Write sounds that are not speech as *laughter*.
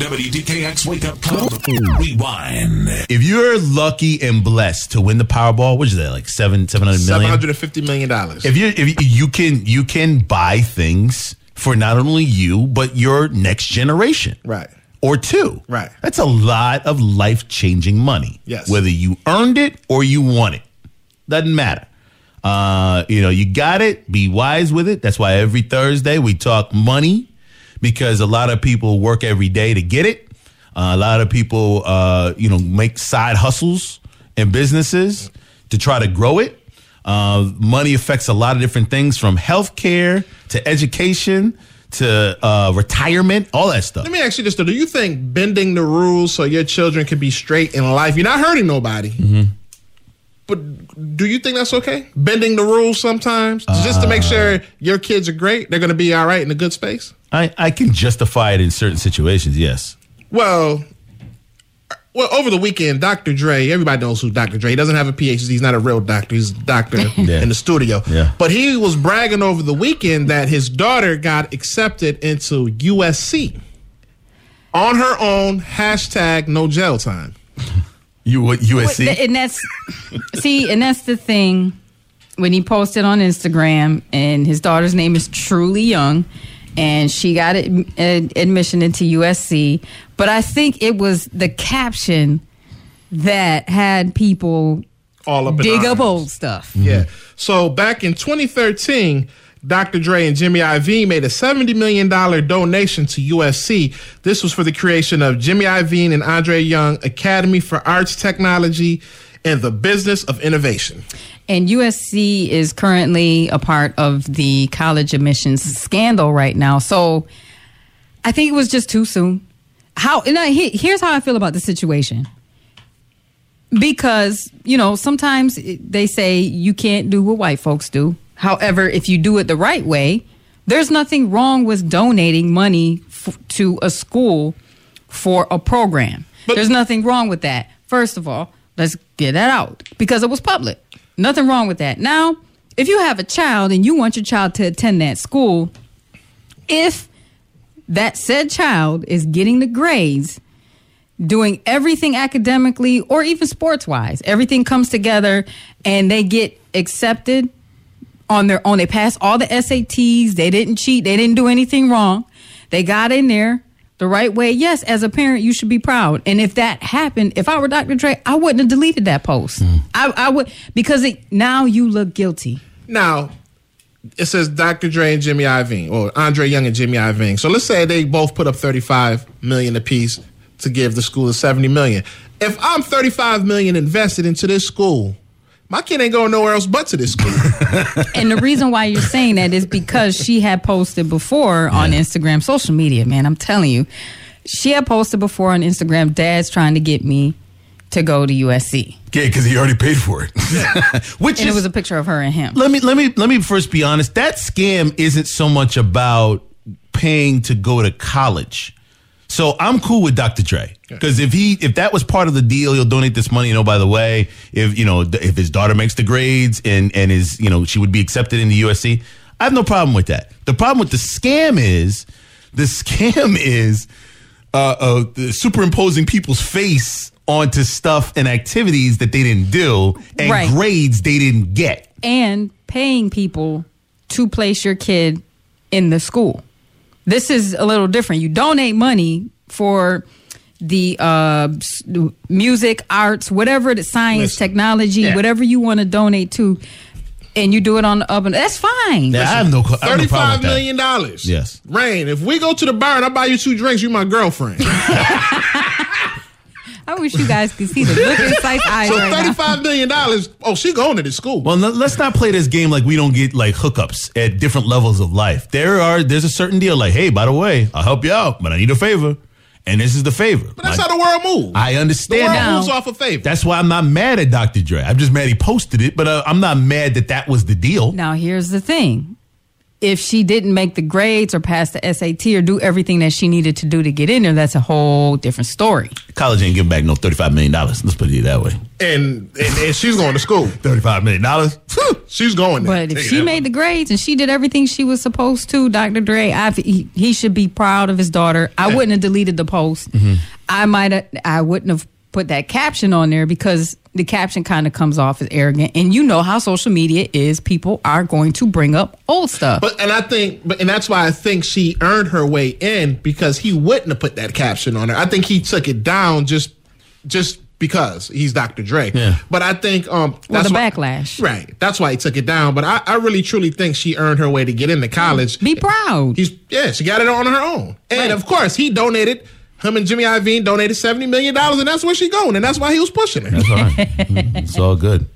WDKX Wake Up Club Rewind. If you're lucky and blessed to win the Powerball, which is that like seven seven hundred Seven million? hundred and fifty million dollars. If you if you, you can you can buy things for not only you but your next generation, Right. Or two, Right. That's a lot of life changing money. Yes. whether you earned it or you won it, doesn't matter. Uh, you know, you got it. Be wise with it. That's why every Thursday we talk money because a lot of people work every day to get it. Uh, a lot of people, uh, you know, make side hustles and businesses to try to grow it. Uh, money affects a lot of different things from healthcare to education to uh, retirement, all that stuff. Let me ask you this though: Do you think bending the rules so your children can be straight in life? You're not hurting nobody. Mm-hmm. But do you think that's okay? Bending the rules sometimes just to make Uh. sure your kids are great, they're going to be all right in a good space. I, I can justify it in certain situations, yes. Well, well, over the weekend, Dr. Dre, everybody knows who Dr. Dre. He doesn't have a PhD. He's not a real doctor. He's a doctor *laughs* Yeah. in the studio. Yeah. But he was bragging over the weekend that his daughter got accepted into USC on her own. Hashtag no jail time. You what USC? Wait, And that's see, and that's the thing. When he posted on Instagram, and his daughter's name is Truly Young, and she got ad- ad- admission into USC. But I think it was the caption that had people All up dig up old stuff. Yeah. So back in 2013, Dr. Dre and Jimmy Iovine made a $70 million donation to USC. This was for the creation of Jimmy Iovine and Andre Young Academy for Arts, Technology, and the Business of Innovation. And USC is currently a part of the college admissions scandal right now. So I think it was just too soon. How? And I, here's how I feel about the situation. Because you know sometimes they say you can't do what white folks do. However, if you do it the right way, there's nothing wrong with donating money f- to a school for a program. But- there's nothing wrong with that. First of all, let's get that out because it was public. Nothing wrong with that. Now, if you have a child and you want your child to attend that school, if that said child is getting the grades, doing everything academically or even sports wise, everything comes together and they get accepted on their own. They passed all the SATs. They didn't cheat. They didn't do anything wrong. They got in there the right way. Yes, as a parent, you should be proud. And if that happened, if I were Dr. Dre, I wouldn't have deleted that post. Mm. I, I would because it, now you look guilty. Now, it says Dr. Dre and Jimmy Iovine, or Andre Young and Jimmy Iovine. So let's say they both put up 35 million apiece to give the school the 70 million. If I'm 35 million invested into this school, my kid ain't going nowhere else but to this school. *laughs* And the reason why you're saying that is because she had posted before on Instagram, social media, man. I'm telling you, she had posted before on Instagram, Dad's trying to get me to go to USC. Yeah, because he already paid for it. *laughs* Which And is it was a picture of her and him. let me let me let me first be honest. That scam isn't so much about paying to go to college. So I'm cool with Dr. Dre because if he if that was part of the deal, he'll donate this money. You know, by the way, if you know if his daughter makes the grades and and is you know she would be accepted into USC, I have no problem with that. The problem with the scam is the *laughs* scam is uh, uh, superimposing people's face onto stuff and activities that they didn't do and Right. grades they didn't get. and paying people to place your kid in the school. This is a little different. You donate money for the uh, music, arts, whatever the science, Listen. technology, Yeah. whatever you want to donate to, and you do it on the oven. that's fine. Yeah, I have no, I have no problem Thirty-five with that. million dollars. Yes. Rain, if we go to the bar and I buy you two drinks, you're my girlfriend. *laughs* *laughs* I wish you guys could see the look in Site's *laughs* eyes so right now. thirty-five million dollars. Oh, she going to this school. Well, no- let's not play this game like we don't get like hookups at different levels of life. There are there's a certain deal like, hey, by the way, I'll help you out, but I need a favor, and this is the favor. but that's My- how the world moves. I understand. the world. Now- moves off of favor. That's why I'm not mad at Dr. Dre. I'm just mad he posted it, but uh, I'm not mad that that was the deal. Now here's the thing. If she didn't make the grades or pass the SAT or do everything that she needed to do to get in there, that's a whole different story. College ain't giving back no $35 million. Let's put it that way. And, and and she's going to school. $35 million? She's going there. But if she made the grades and she did everything she was supposed to, Dr. Dre, I, he, he should be proud of his daughter. I wouldn't have deleted the post. Mm-hmm. I might have, I wouldn't have put that caption on there because the caption kind of comes off as arrogant. And you know how social media is. People are going to bring up old stuff. But and I think, but and that's why I think she earned her way in because he wouldn't have put that caption on her. I think he took it down just just because he's Dr. Dre. Yeah. But I think um Well, that's the why- backlash. Right. That's why he took it down. But I, I really truly think she earned her way to get into college. be proud. He's yeah, she got it on her own. And Right. of course he donated him and Jimmy Iovine donated seventy million dollars and that's where she going, and that's why he was pushing her. That's all right. *laughs* It's all good.